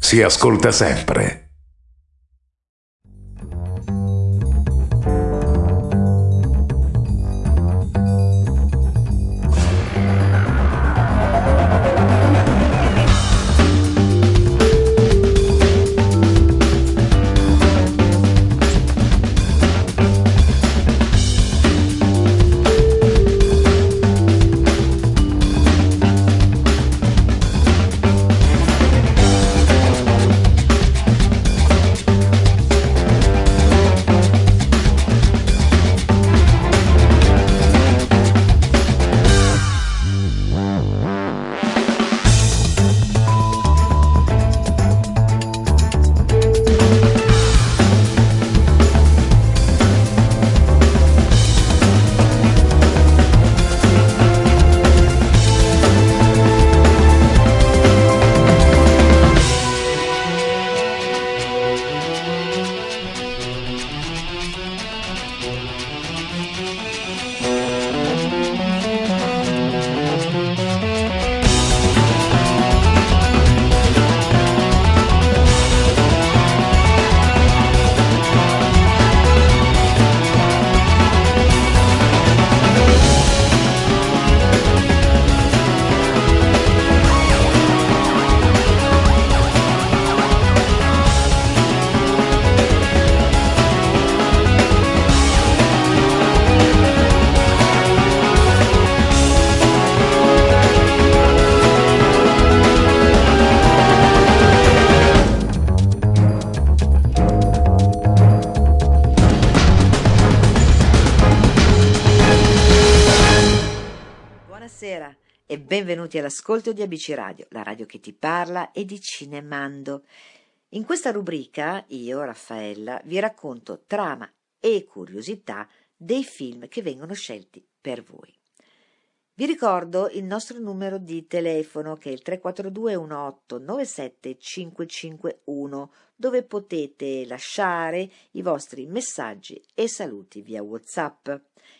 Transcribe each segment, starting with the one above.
Si ascolta sempre. Benvenuti all'ascolto di ABC Radio, la radio che ti parla e di Cinemando. In questa rubrica io, Raffaella, vi racconto trama e curiosità dei film che vengono scelti per voi. Vi ricordo il nostro numero di telefono che è il 342 18 97 551 dove potete lasciare i vostri messaggi e saluti via WhatsApp.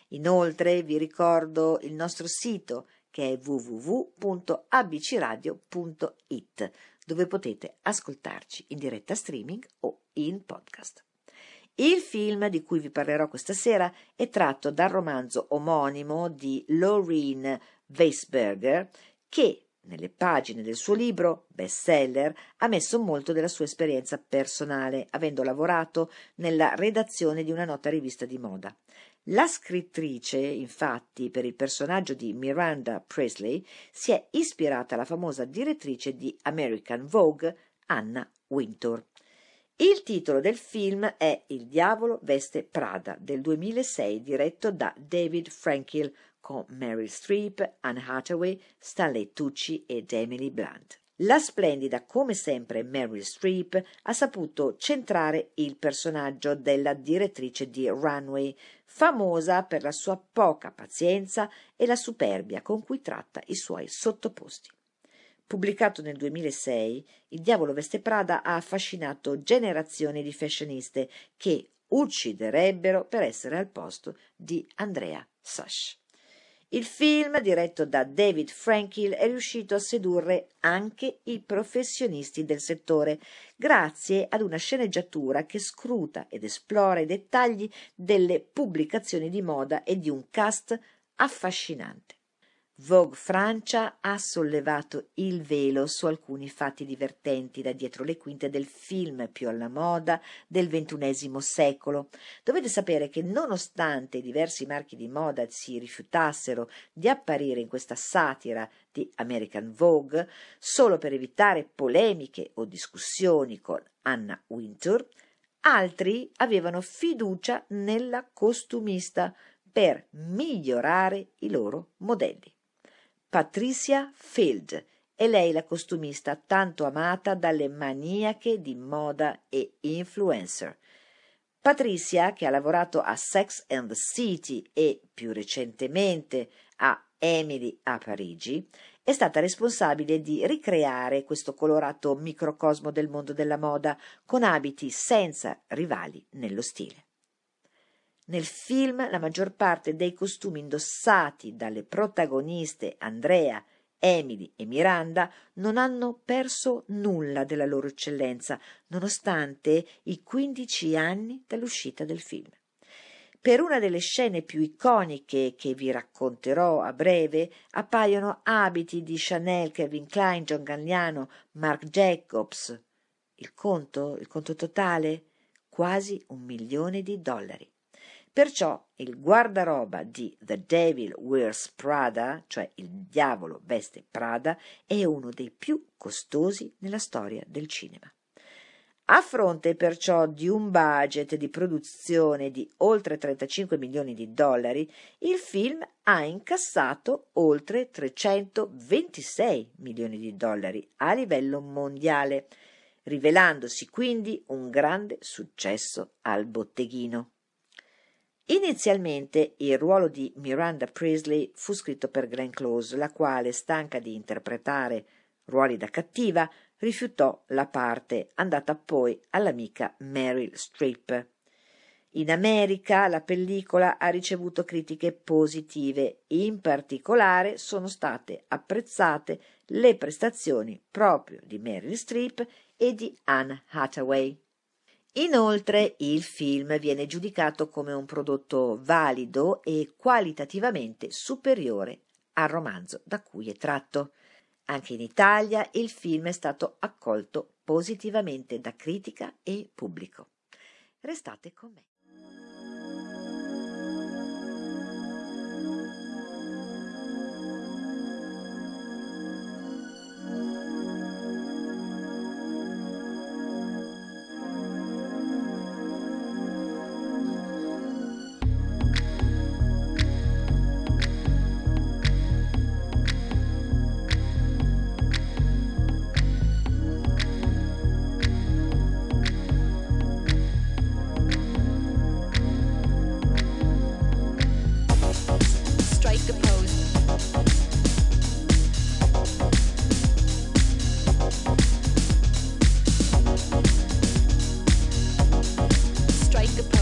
Inoltre vi ricordo il nostro sito che è www.abcradio.it dove potete ascoltarci in diretta streaming o in podcast. Il film di cui vi parlerò questa sera è tratto dal romanzo omonimo di Laureen Weisberger che nelle pagine del suo libro bestseller ha messo molto della sua esperienza personale, avendo lavorato nella redazione di una nota rivista di moda. La scrittrice, infatti, per il personaggio di Miranda Presley si è ispirata alla famosa direttrice di American Vogue, Anna Wintour. Il titolo del film è Il diavolo veste Prada del 2006 diretto da David Frankel con Meryl Streep, Anne Hathaway, Stanley Tucci ed Emily Blunt. La splendida, come sempre, Meryl Streep ha saputo centrare il personaggio della direttrice di Runway, famosa per la sua poca pazienza e la superbia con cui tratta i suoi sottoposti. Pubblicato nel 2006, Il diavolo veste Prada ha affascinato generazioni di fashioniste che ucciderebbero per essere al posto di Andrea Sash. Il film, diretto da David Frankel, è riuscito a sedurre anche i professionisti del settore, grazie ad una sceneggiatura che scruta ed esplora i dettagli delle pubblicazioni di moda e di un cast affascinante. Vogue Francia ha sollevato il velo su alcuni fatti divertenti da dietro le quinte del film più alla moda del ventunesimo secolo. Dovete sapere che nonostante diversi marchi di moda si rifiutassero di apparire in questa satira di American Vogue, solo per evitare polemiche o discussioni con Anna Wintour, altri avevano fiducia nella costumista per migliorare i loro modelli. Patricia Field è lei la costumista tanto amata dalle maniache di moda e influencer. Patricia, che ha lavorato a Sex and the City e più recentemente a Emily a Parigi, è stata responsabile di ricreare questo colorato microcosmo del mondo della moda con abiti senza rivali nello stile. Nel film la maggior parte dei costumi indossati dalle protagoniste Andrea Emily e Miranda non hanno perso nulla della loro eccellenza, nonostante i 15 anni dall'uscita del film. Per una delle scene più iconiche che vi racconterò a breve, appaiono abiti di Chanel, Calvin Klein, John Galliano, Marc Jacobs. Il conto, il conto totale? Quasi un milione di dollari. Perciò il guardaroba di The Devil Wears Prada, cioè il diavolo veste Prada, è uno dei più costosi nella storia del cinema. A fronte perciò di un budget di produzione di oltre 35 milioni di dollari, il film ha incassato oltre 326 milioni di dollari a livello mondiale, rivelandosi quindi un grande successo al botteghino. Inizialmente il ruolo di Miranda Priestley fu scritto per Glenn Close, la quale, stanca di interpretare ruoli da cattiva, rifiutò la parte, andata poi all'amica Meryl Streep. In America la pellicola ha ricevuto critiche positive, in particolare sono state apprezzate le prestazioni proprio di Meryl Streep e di Anne Hathaway. Inoltre il film viene giudicato come un prodotto valido e qualitativamente superiore al romanzo da cui è tratto. Anche in Italia il film è stato accolto positivamente da critica e pubblico. Restate con me. like a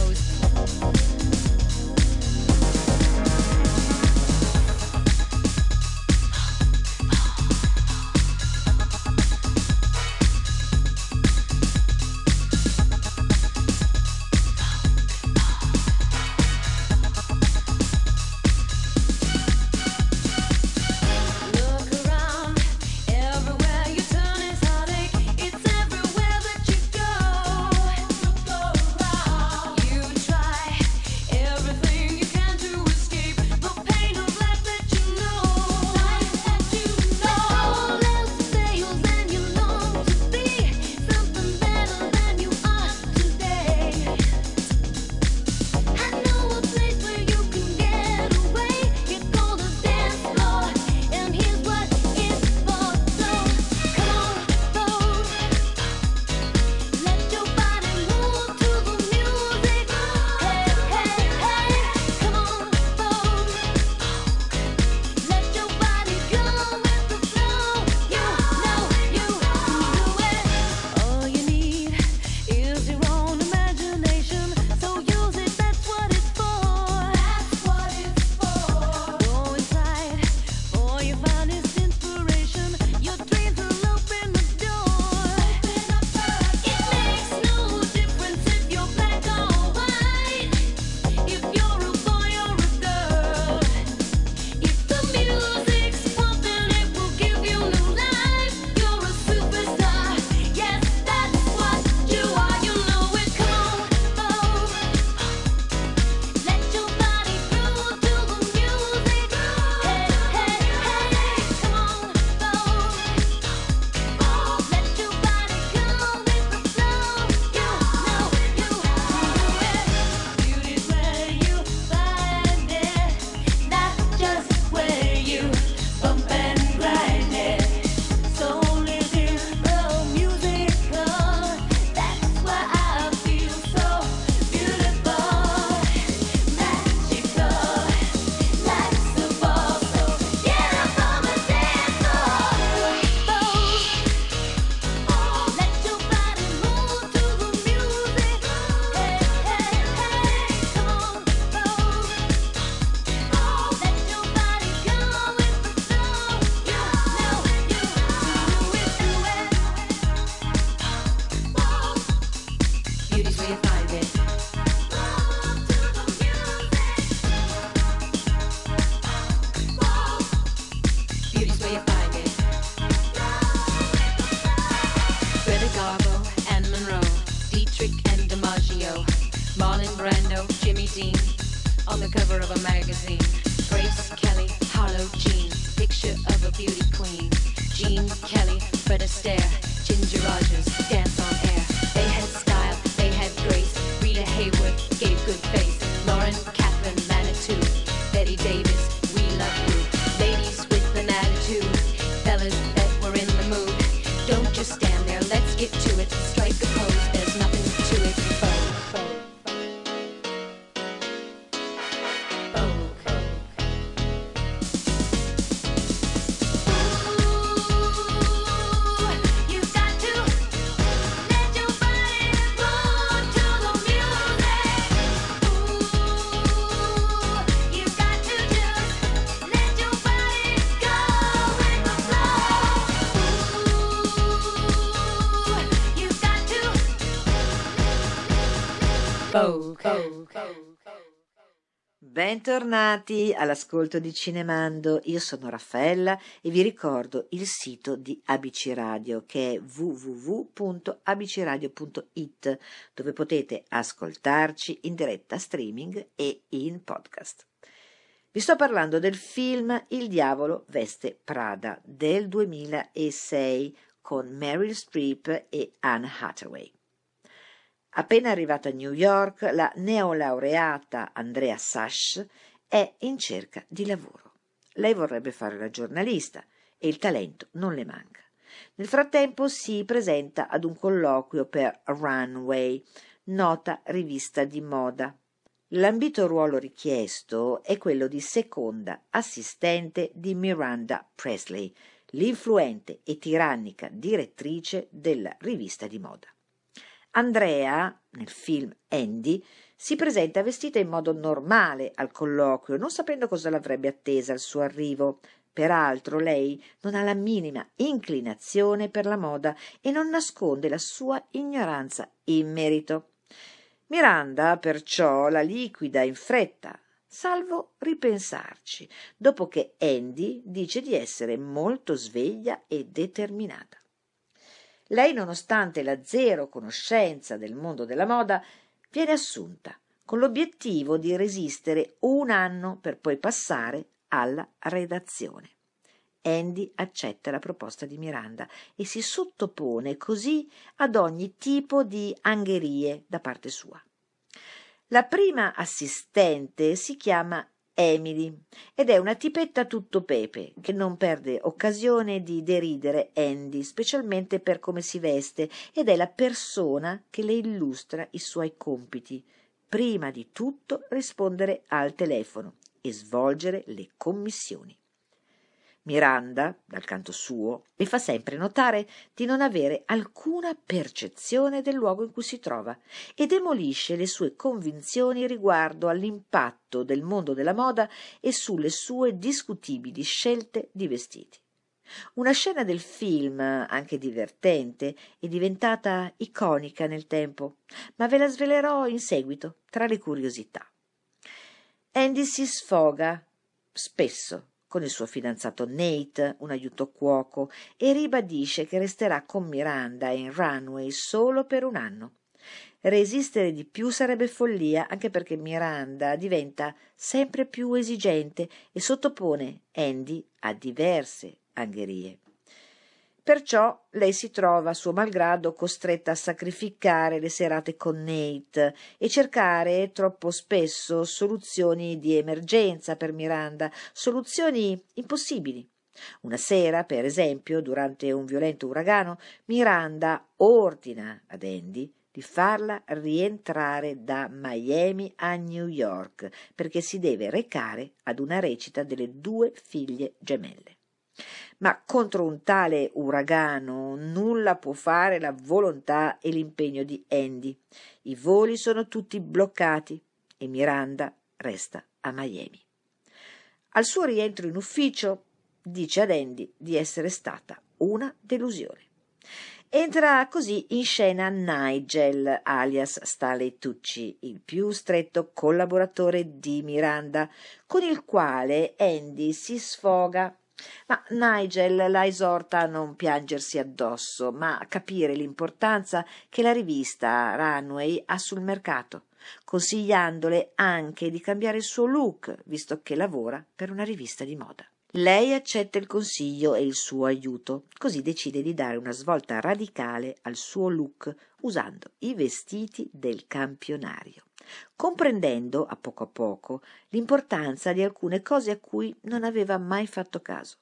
stare. Bentornati all'ascolto di Cinemando, io sono Raffaella e vi ricordo il sito di ABC Radio che è www.abcradio.it dove potete ascoltarci in diretta streaming e in podcast. Vi sto parlando del film Il diavolo veste Prada del 2006 con Meryl Streep e Anne Hathaway. Appena arrivata a New York, la neolaureata Andrea Sash è in cerca di lavoro. Lei vorrebbe fare la giornalista e il talento non le manca. Nel frattempo si presenta ad un colloquio per Runway, nota rivista di moda. L'ambito ruolo richiesto è quello di seconda assistente di Miranda Presley, l'influente e tirannica direttrice della rivista di moda. Andrea, nel film Andy, si presenta vestita in modo normale al colloquio, non sapendo cosa l'avrebbe attesa al suo arrivo. Peraltro lei non ha la minima inclinazione per la moda e non nasconde la sua ignoranza in merito. Miranda perciò la liquida in fretta, salvo ripensarci, dopo che Andy dice di essere molto sveglia e determinata. Lei, nonostante la zero conoscenza del mondo della moda, viene assunta con l'obiettivo di resistere un anno per poi passare alla redazione. Andy accetta la proposta di Miranda e si sottopone così ad ogni tipo di angherie da parte sua. La prima assistente si chiama Emily ed è una tipetta tutto pepe che non perde occasione di deridere Andy, specialmente per come si veste, ed è la persona che le illustra i suoi compiti. Prima di tutto rispondere al telefono e svolgere le commissioni. Miranda, dal canto suo, le fa sempre notare di non avere alcuna percezione del luogo in cui si trova e demolisce le sue convinzioni riguardo all'impatto del mondo della moda e sulle sue discutibili scelte di vestiti. Una scena del film, anche divertente, è diventata iconica nel tempo, ma ve la svelerò in seguito tra le curiosità. Andy si sfoga spesso con il suo fidanzato Nate, un aiuto cuoco, e ribadisce che resterà con Miranda in runway solo per un anno. Resistere di più sarebbe follia, anche perché Miranda diventa sempre più esigente e sottopone Andy a diverse angherie. Perciò lei si trova, suo malgrado, costretta a sacrificare le serate con Nate e cercare troppo spesso soluzioni di emergenza per Miranda, soluzioni impossibili. Una sera, per esempio, durante un violento uragano, Miranda ordina ad Andy di farla rientrare da Miami a New York perché si deve recare ad una recita delle due figlie gemelle. Ma contro un tale uragano nulla può fare la volontà e l'impegno di Andy. I voli sono tutti bloccati e Miranda resta a Miami. Al suo rientro in ufficio dice ad Andy di essere stata una delusione Entra così in scena Nigel, alias Stanley Tucci, il più stretto collaboratore di Miranda, con il quale Andy si sfoga. Ma Nigel la esorta a non piangersi addosso, ma a capire l'importanza che la rivista Runway ha sul mercato, consigliandole anche di cambiare il suo look, visto che lavora per una rivista di moda. Lei accetta il consiglio e il suo aiuto, così decide di dare una svolta radicale al suo look usando i vestiti del campionario, comprendendo a poco a poco l'importanza di alcune cose a cui non aveva mai fatto caso.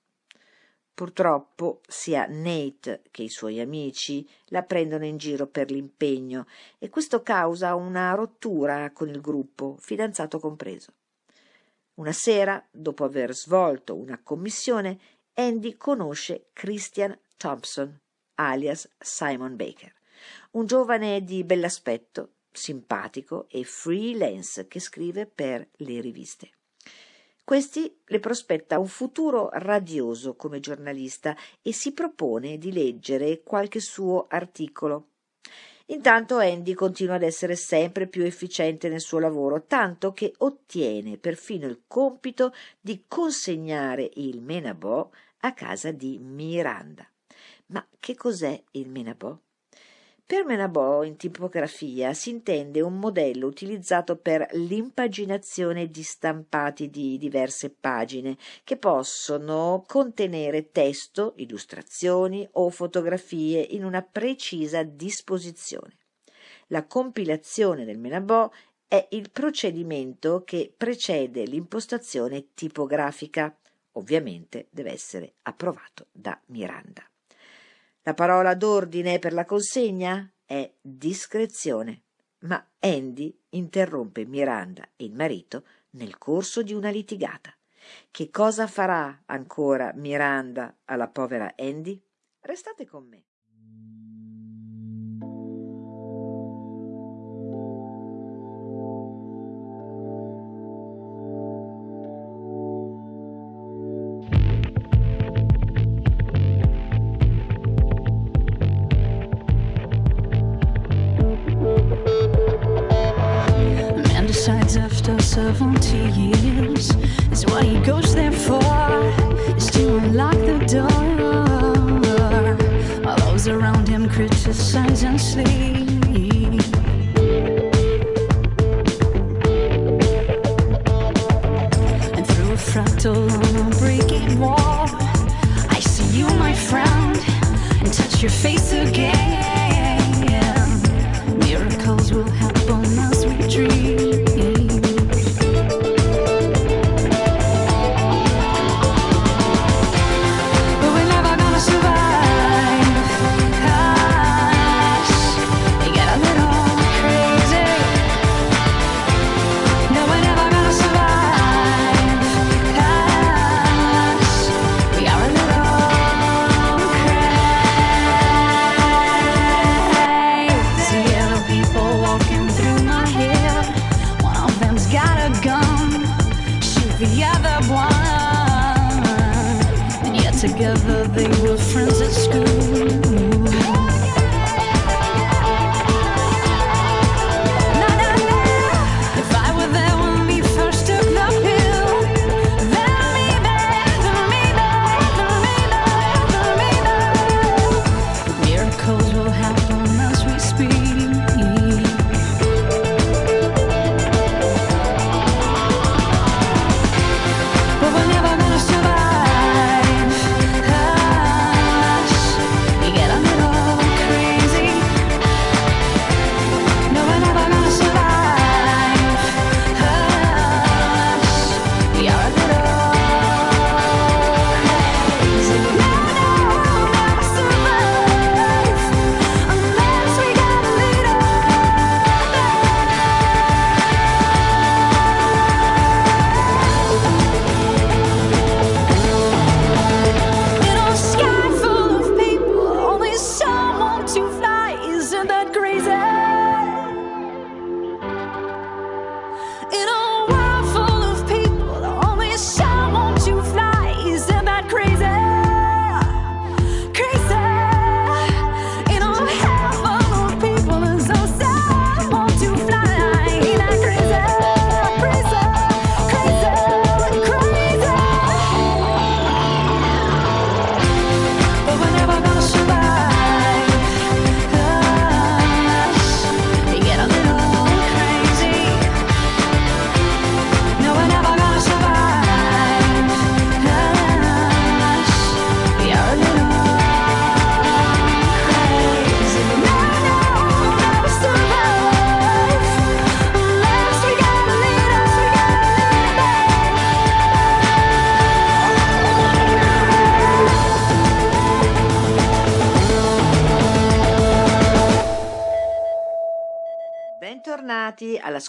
Purtroppo sia Nate che i suoi amici la prendono in giro per l'impegno e questo causa una rottura con il gruppo, fidanzato compreso. Una sera, dopo aver svolto una commissione, Andy conosce Christian Thompson, alias Simon Baker, un giovane di bell'aspetto, simpatico e freelance che scrive per le riviste. Questi le prospetta un futuro radioso come giornalista e si propone di leggere qualche suo articolo. Intanto Andy continua ad essere sempre più efficiente nel suo lavoro, tanto che ottiene perfino il compito di consegnare il Menabò a casa di Miranda. Ma che cos'è il Menabò? Per Menabò in tipografia si intende un modello utilizzato per l'impaginazione di stampati di diverse pagine che possono contenere testo, illustrazioni o fotografie in una precisa disposizione. La compilazione del Menabò è il procedimento che precede l'impostazione tipografica. Ovviamente deve essere approvato da Miranda. La parola d'ordine per la consegna è discrezione. Ma Andy interrompe Miranda e il marito nel corso di una litigata. Che cosa farà ancora Miranda alla povera Andy? Restate con me. 70 years.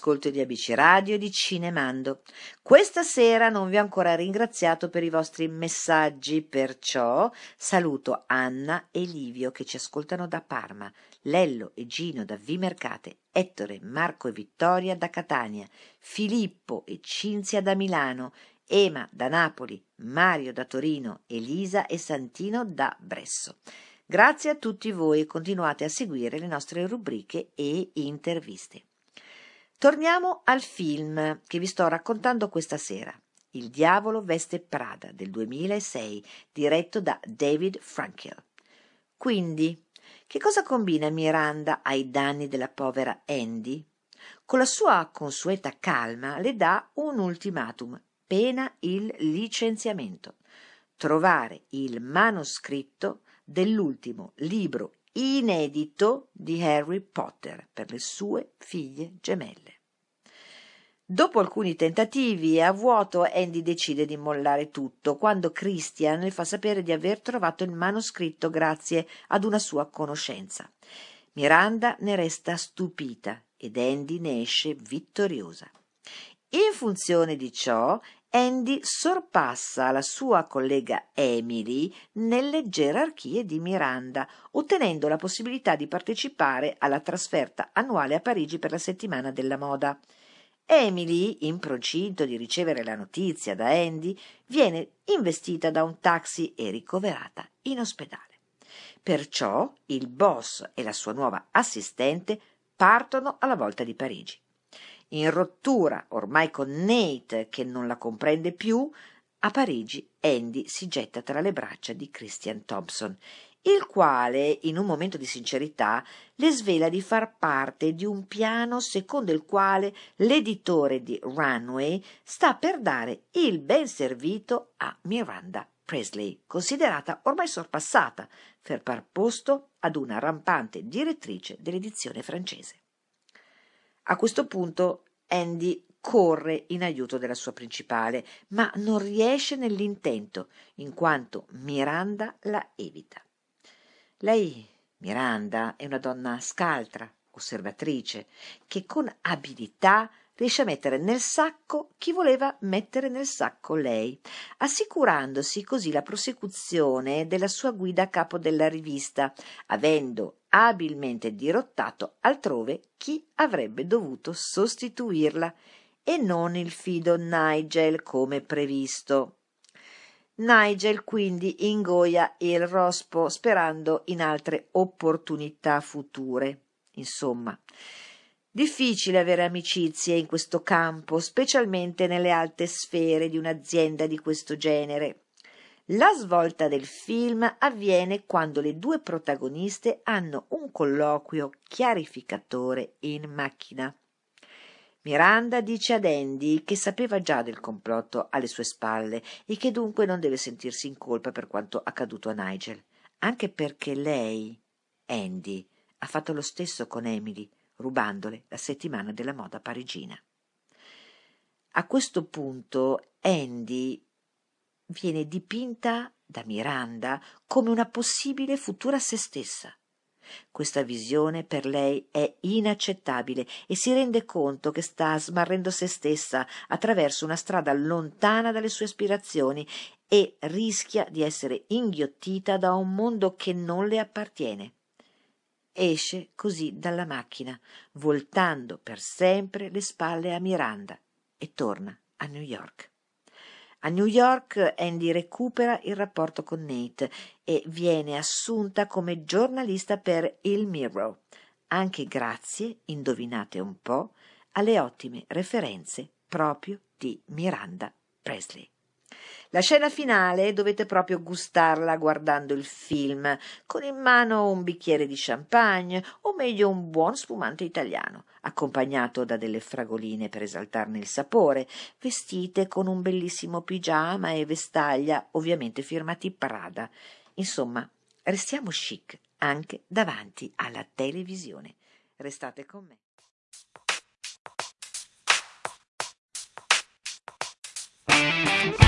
All'ascolto di ABC Radio di Cinemando. Questa sera non vi ho ancora ringraziato per i vostri messaggi, perciò saluto Anna e Livio che ci ascoltano da Parma, Lello e Gino da Vimercate, Ettore, Marco e Vittoria da Catania, Filippo e Cinzia da Milano, Ema da Napoli, Mario da Torino, Elisa e Santino da Bresso. Grazie a tutti voi e continuate a seguire le nostre rubriche e interviste. Torniamo al film che vi sto raccontando questa sera. Il diavolo veste Prada del 2006, diretto da David Frankel. Quindi, che cosa combina Miranda ai danni della povera Andy? Con la sua consueta calma le dà un ultimatum, pena il licenziamento. Trovare il manoscritto dell'ultimo libro inedito di Harry Potter per le sue figlie gemelle. Dopo alcuni tentativi a vuoto, Andy decide di mollare tutto quando Christian le fa sapere di aver trovato il manoscritto grazie ad una sua conoscenza. Miranda ne resta stupita ed Andy ne esce vittoriosa. In funzione di ciò, Andy sorpassa la sua collega Emily nelle gerarchie di Miranda, ottenendo la possibilità di partecipare alla trasferta annuale a Parigi per la settimana della moda. Emily, in procinto di ricevere la notizia da Andy, viene investita da un taxi e ricoverata in ospedale. Perciò il boss e la sua nuova assistente partono alla volta di Parigi in rottura ormai con Nate che non la comprende più, a Parigi Andy si getta tra le braccia di Christian Thompson, il quale, in un momento di sincerità, le svela di far parte di un piano secondo il quale l'editore di Runway sta per dare il ben servito a Miranda Presley, considerata ormai sorpassata, per par posto ad una rampante direttrice dell'edizione francese. A questo punto Andy corre in aiuto della sua principale, ma non riesce nell'intento, in quanto Miranda la evita. Lei, Miranda, è una donna scaltra, osservatrice, che con abilità riesce a mettere nel sacco chi voleva mettere nel sacco lei, assicurandosi così la prosecuzione della sua guida a capo della rivista, avendo abilmente dirottato altrove chi avrebbe dovuto sostituirla e non il fido Nigel come previsto. Nigel quindi ingoia il rospo sperando in altre opportunità future. Insomma, Difficile avere amicizie in questo campo, specialmente nelle alte sfere di un'azienda di questo genere. La svolta del film avviene quando le due protagoniste hanno un colloquio chiarificatore in macchina. Miranda dice ad Andy che sapeva già del complotto alle sue spalle e che dunque non deve sentirsi in colpa per quanto accaduto a Nigel, anche perché lei, Andy, ha fatto lo stesso con Emily rubandole la settimana della moda parigina. A questo punto Andy viene dipinta da Miranda come una possibile futura se stessa. Questa visione per lei è inaccettabile e si rende conto che sta smarrendo se stessa attraverso una strada lontana dalle sue aspirazioni e rischia di essere inghiottita da un mondo che non le appartiene. Esce così dalla macchina, voltando per sempre le spalle a Miranda e torna a New York. A New York Andy recupera il rapporto con Nate e viene assunta come giornalista per il Mirror, anche grazie, indovinate un po', alle ottime referenze proprio di Miranda Presley. La scena finale dovete proprio gustarla guardando il film, con in mano un bicchiere di champagne o meglio un buon spumante italiano, accompagnato da delle fragoline per esaltarne il sapore, vestite con un bellissimo pigiama e vestaglia, ovviamente firmati Prada. Insomma, restiamo chic anche davanti alla televisione. Restate con me. Come on,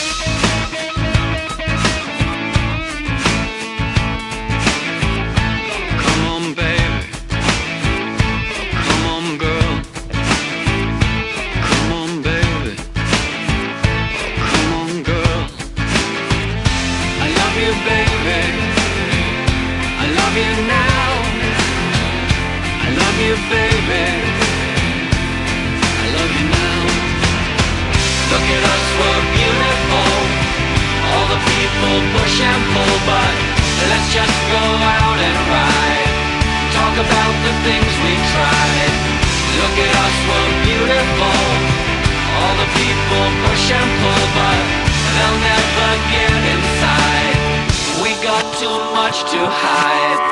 to hide.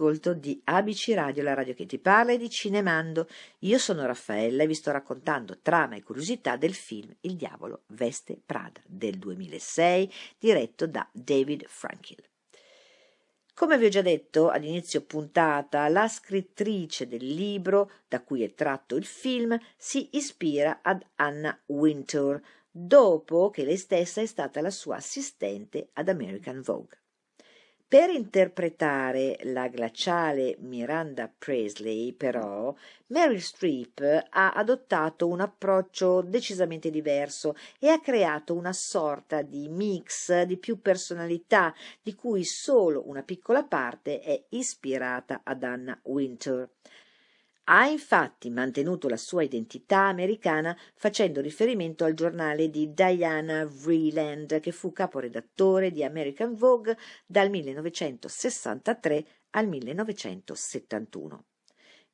All'ascolto di ABC Radio, la radio che ti parla e di Cinemando. Io sono Raffaella e vi sto raccontando trama e curiosità del film Il diavolo veste Prada del 2006, diretto da David Frankel. Come vi ho già detto ad inizio puntata, la scrittrice del libro da cui è tratto il film si ispira ad Anna Wintour, dopo che lei stessa è stata la sua assistente ad American Vogue. Per interpretare la glaciale Miranda Presley, però, Meryl Streep ha adottato un approccio decisamente diverso e ha creato una sorta di mix di più personalità, di cui solo una piccola parte è ispirata ad Anna Wintour. Ha infatti mantenuto la sua identità americana facendo riferimento al giornale di Diana Vreeland, che fu caporedattore di American Vogue dal 1963 al 1971.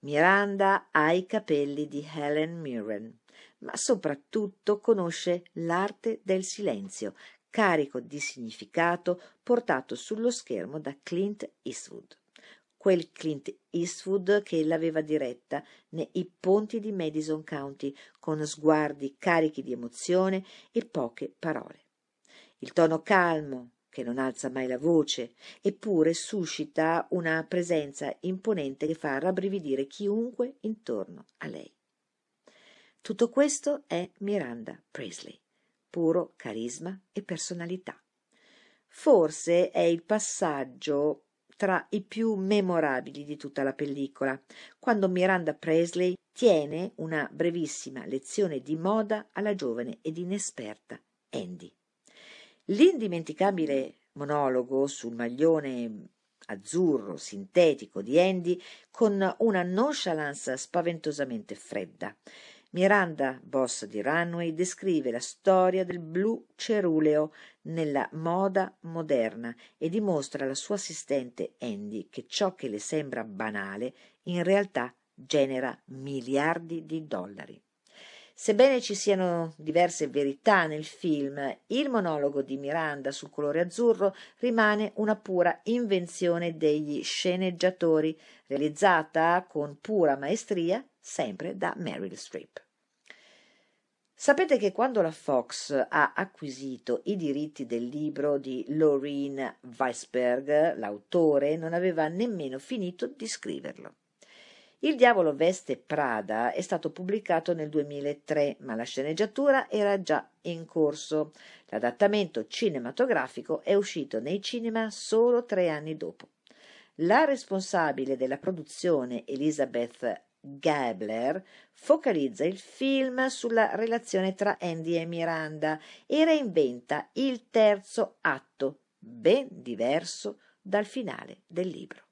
Miranda ha i capelli di Helen Mirren, ma soprattutto conosce l'arte del silenzio, carico di significato portato sullo schermo da Clint Eastwood quel Clint Eastwood che l'aveva diretta nei ponti di Madison County con sguardi carichi di emozione e poche parole. Il tono calmo, che non alza mai la voce, eppure suscita una presenza imponente che fa rabbrividire chiunque intorno a lei. Tutto questo è Miranda Presley, puro carisma e personalità. Forse è il passaggio tra i più memorabili di tutta la pellicola, quando Miranda Presley tiene una brevissima lezione di moda alla giovane ed inesperta Andy. L'indimenticabile monologo sul maglione azzurro sintetico di Andy con una nonchalance spaventosamente fredda. Miranda, boss di Runway, descrive la storia del blu ceruleo nella moda moderna e dimostra alla sua assistente Andy che ciò che le sembra banale in realtà genera miliardi di dollari. Sebbene ci siano diverse verità nel film, il monologo di Miranda sul colore azzurro rimane una pura invenzione degli sceneggiatori, realizzata con pura maestria sempre da Meryl Streep. Sapete che quando la Fox ha acquisito i diritti del libro di Laureen Weisberg, l'autore non aveva nemmeno finito di scriverlo. Il diavolo veste Prada è stato pubblicato nel 2003, ma la sceneggiatura era già in corso. L'adattamento cinematografico è uscito nei cinema solo tre anni dopo. La responsabile della produzione, Elizabeth Gabler focalizza il film sulla relazione tra Andy e Miranda e reinventa il terzo atto, ben diverso dal finale del libro.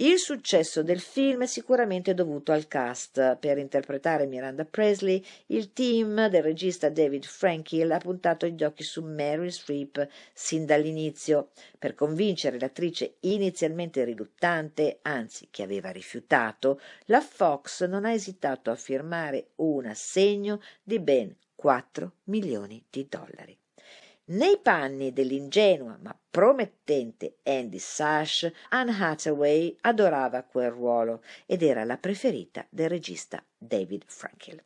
Il successo del film è sicuramente dovuto al cast. Per interpretare Miranda Presley, il team del regista David Frankel ha puntato gli occhi su Meryl Streep sin dall'inizio. Per convincere l'attrice inizialmente riluttante, anzi che aveva rifiutato, la Fox non ha esitato a firmare un assegno di ben 4 milioni di dollari. Nei panni dell'ingenua ma promettente Andy Sash, Anne Hathaway adorava quel ruolo ed era la preferita del regista David Frankel.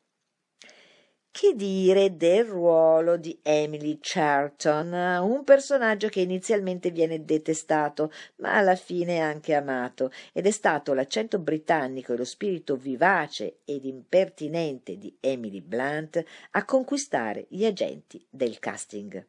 Che dire del ruolo di Emily Charlton, un personaggio che inizialmente viene detestato, ma alla fine anche amato, ed è stato l'accento britannico e lo spirito vivace ed impertinente di Emily Blunt a conquistare gli agenti del casting.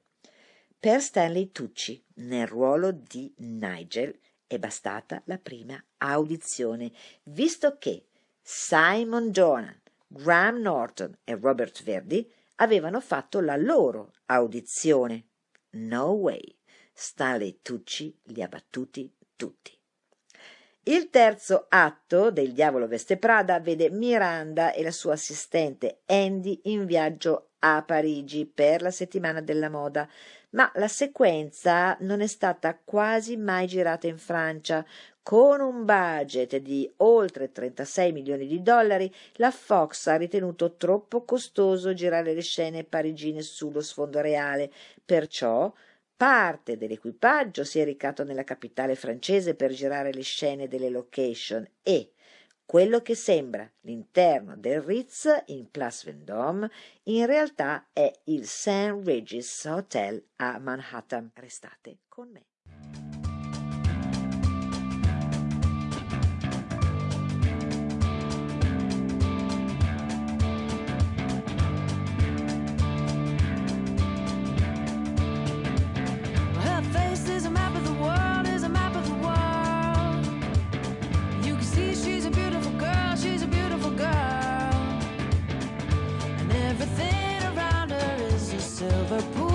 Per Stanley Tucci, nel ruolo di Nigel, è bastata la prima audizione, visto che Simon Jonan, Graham Norton e Robert Verdi avevano fatto la loro audizione. No way, Stanley Tucci li ha battuti tutti. Il terzo atto del Diavolo Veste Prada vede Miranda e la sua assistente Andy in viaggio a Parigi per la settimana della moda, ma la sequenza non è stata quasi mai girata in Francia. Con un budget di oltre 36 milioni di dollari, la Fox ha ritenuto troppo costoso girare le scene parigine sullo sfondo reale, perciò parte dell'equipaggio si è recato nella capitale francese per girare le scene delle location e quello che sembra l'interno del Ritz in Place Vendôme in realtà è il St. Regis Hotel a Manhattan. Restate con me. Makes me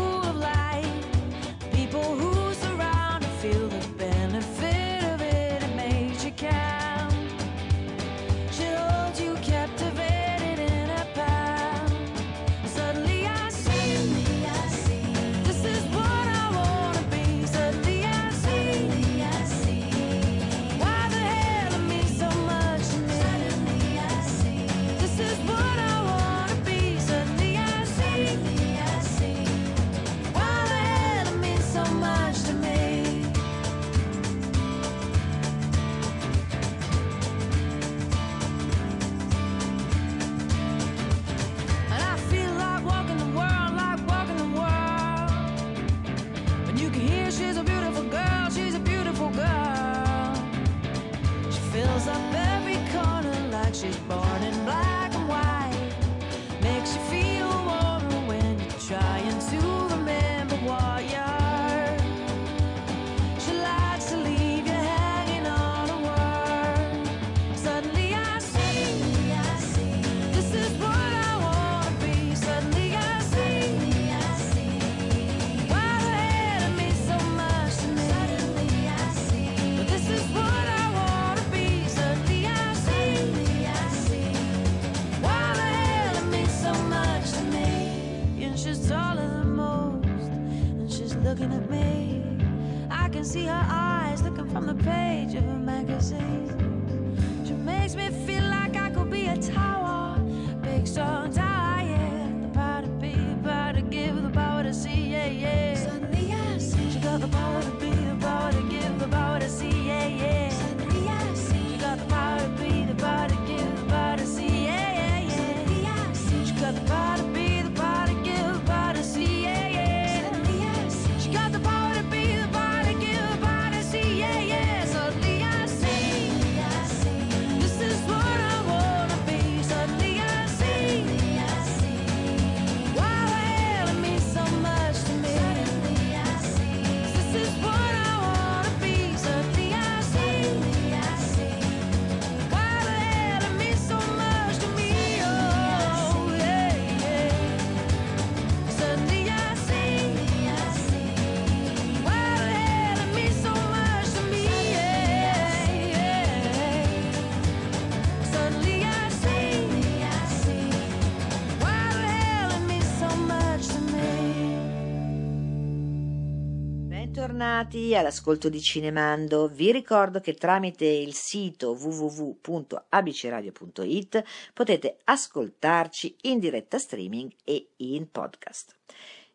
Bentornati all'ascolto di Cinemando. Vi ricordo che tramite il sito www.abcradio.it potete ascoltarci in diretta streaming e in podcast.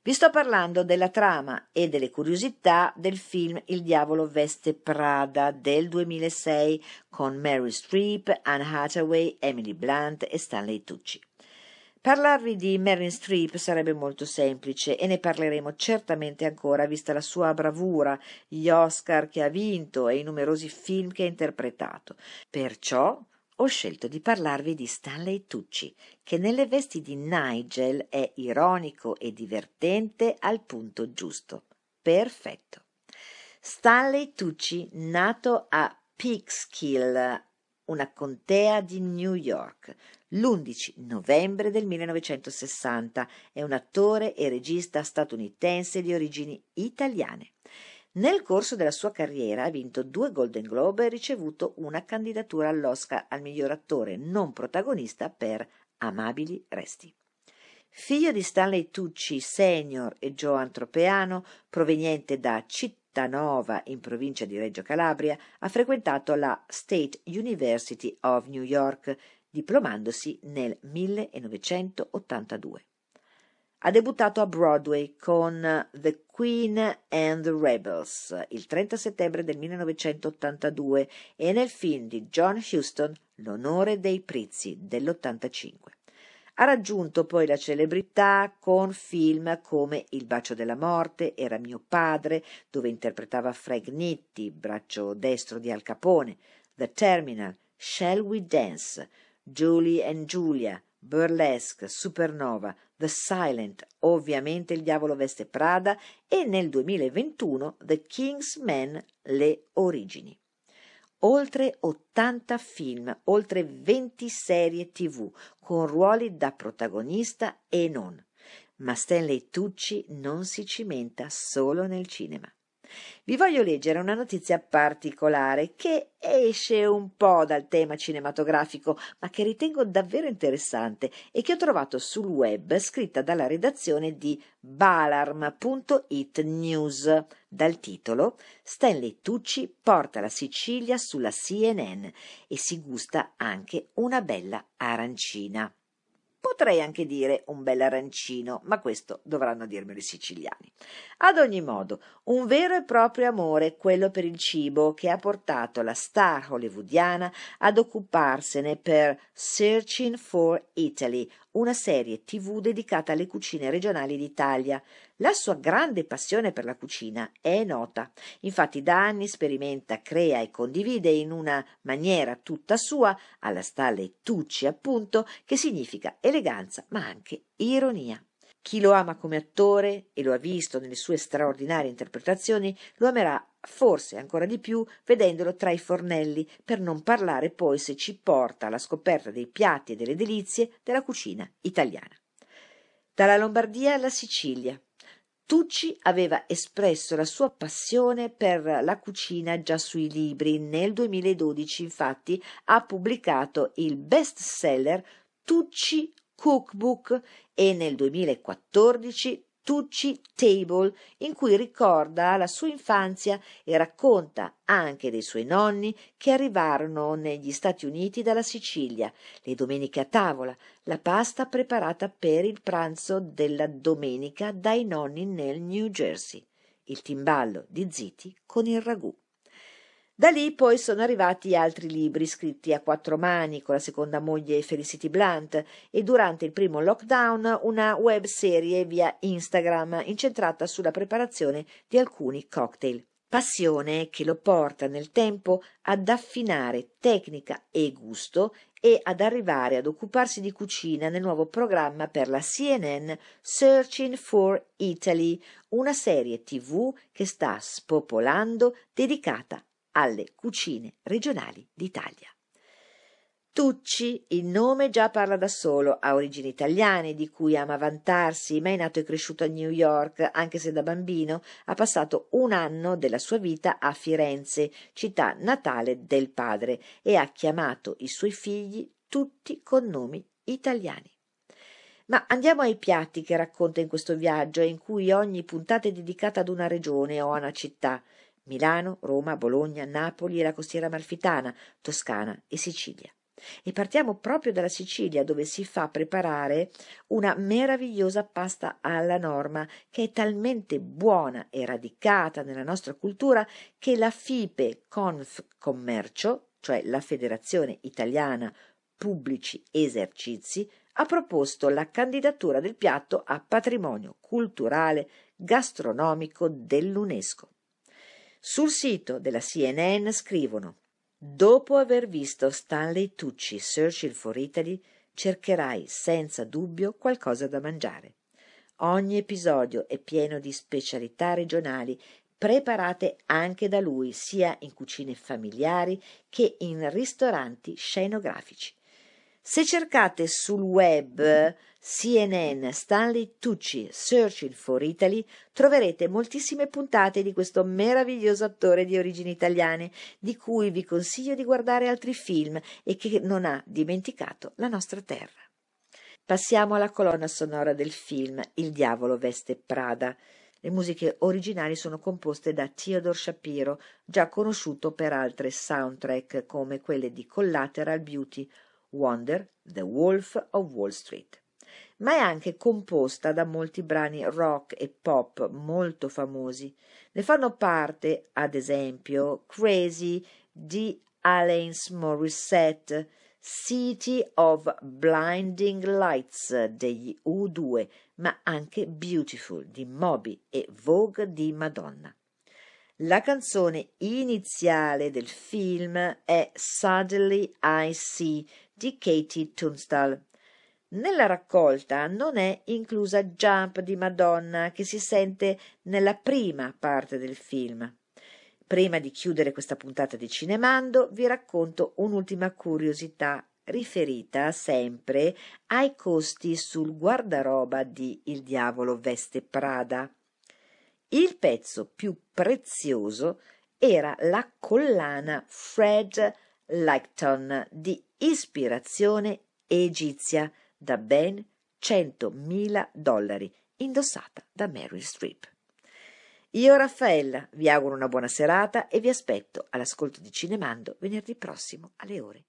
Vi sto parlando della trama e delle curiosità del film Il diavolo veste Prada del 2006 con Mary Streep, Anne Hathaway, Emily Blunt e Stanley Tucci. Parlarvi di Meryl Streep sarebbe molto semplice e ne parleremo certamente ancora vista la sua bravura, gli Oscar che ha vinto e i numerosi film che ha interpretato. Perciò ho scelto di parlarvi di Stanley Tucci, che nelle vesti di Nigel è ironico e divertente al punto giusto. Perfetto. Stanley Tucci, nato a Peekskill, una contea di New York, l'11 novembre del 1960, è un attore e regista statunitense di origini italiane. Nel corso della sua carriera ha vinto due Golden Globe e ricevuto una candidatura all'Oscar al miglior attore non protagonista per Amabili Resti. Figlio di Stanley Tucci senior e Joan Tropeano, proveniente da Cittanova in provincia di Reggio Calabria, ha frequentato la State University of New York, diplomandosi nel 1982. Ha debuttato a Broadway con The Queen and the Rebels il 30 settembre del 1982 e nel film di John Huston L'onore dei Prizzi dell'85. Ha raggiunto poi la celebrità con film come Il bacio della morte, Era mio padre, dove interpretava Frank Nitti, braccio destro di Al Capone, The Terminal, Shall We Dance, Julie and Julia, Burlesque, Supernova, The Silent, ovviamente Il diavolo veste Prada e nel 2021 The King's Man, Le origini. Oltre 80 film, oltre 20 serie tv con ruoli da protagonista e non. Ma Stanley Tucci non si cimenta solo nel cinema. Vi voglio leggere una notizia particolare che esce un po' dal tema cinematografico, ma che ritengo davvero interessante e che ho trovato sul web scritta dalla redazione di balarm.it news dal titolo Stanley Tucci porta la Sicilia sulla CNN e si gusta anche una bella arancina. Potrei anche dire un bel arancino, ma questo dovranno dirmelo i siciliani. Ad ogni modo, un vero e proprio amore, quello per il cibo, che ha portato la star hollywoodiana ad occuparsene per Searching for Italy, una serie tv dedicata alle cucine regionali d'Italia. La sua grande passione per la cucina è nota. Infatti da anni sperimenta, crea e condivide in una maniera tutta sua, alla Stanley Tucci appunto, che significa eleganza ma anche ironia. Chi lo ama come attore e lo ha visto nelle sue straordinarie interpretazioni lo amerà forse ancora di più vedendolo tra i fornelli, per non parlare poi se ci porta alla scoperta dei piatti e delle delizie della cucina italiana. Dalla Lombardia alla Sicilia. Tucci aveva espresso la sua passione per la cucina già sui libri. Nel 2012, infatti, ha pubblicato il best seller Tucci Cookbook e nel 2014 Tucci Table, in cui ricorda la sua infanzia e racconta anche dei suoi nonni che arrivarono negli Stati Uniti dalla Sicilia, le domeniche a tavola, la pasta preparata per il pranzo della domenica dai nonni nel New Jersey, il timballo di ziti con il ragù. Da lì poi sono arrivati altri libri scritti a quattro mani con la seconda moglie Felicity Blunt e durante il primo lockdown una web serie via Instagram incentrata sulla preparazione di alcuni cocktail. Passione che lo porta nel tempo ad affinare tecnica e gusto e ad arrivare ad occuparsi di cucina nel nuovo programma per la CNN Searching for Italy, una serie tv che sta spopolando dedicata alle cucine regionali d'Italia. Tucci, il nome già parla da solo, ha origini italiane di cui ama vantarsi, ma è nato e cresciuto a New York, anche se da bambino ha passato un anno della sua vita a Firenze, città natale del padre, e ha chiamato i suoi figli tutti con nomi italiani. Ma andiamo ai piatti che racconta in questo viaggio, in cui ogni puntata è dedicata ad una regione o a una città. Milano, Roma, Bologna, Napoli e la costiera amalfitana, Toscana e Sicilia. E partiamo proprio dalla Sicilia, dove si fa preparare una meravigliosa pasta alla norma, che è talmente buona e radicata nella nostra cultura che la FIPE Conf Commercio, cioè la Federazione Italiana Pubblici Esercizi, ha proposto la candidatura del piatto a patrimonio culturale gastronomico dell'UNESCO. Sul sito della CNN scrivono Dopo aver visto Stanley Tucci Searching for Italy, cercherai senza dubbio qualcosa da mangiare. Ogni episodio è pieno di specialità regionali preparate anche da lui, sia in cucine familiari che in ristoranti scenografici. Se cercate sul web CNN Stanley Tucci Searching for Italy troverete moltissime puntate di questo meraviglioso attore di origini italiane, di cui vi consiglio di guardare altri film e che non ha dimenticato la nostra terra. Passiamo alla colonna sonora del film Il diavolo veste Prada. Le musiche originali sono composte da Theodore Shapiro, già conosciuto per altre soundtrack come quelle di Collateral Beauty, Wonder, The Wolf of Wall Street. Ma è anche composta da molti brani rock e pop molto famosi. Ne fanno parte, ad esempio, Crazy di Alanis Morissette, City of Blinding Lights degli U2, ma anche Beautiful di Moby e Vogue di Madonna. La canzone iniziale del film è Suddenly I See di Katie Tunstall. Nella raccolta non è inclusa Jump di Madonna che si sente nella prima parte del film. Prima di chiudere questa puntata di Cinemando vi racconto un'ultima curiosità riferita sempre ai costi sul guardaroba di Il diavolo veste Prada. Il pezzo più prezioso era la collana Fred Leighton di ispirazione egizia da ben 100.000 dollari, indossata da Meryl Streep. Io Raffaella vi auguro una buona serata e vi aspetto all'ascolto di Cinemando venerdì prossimo alle ore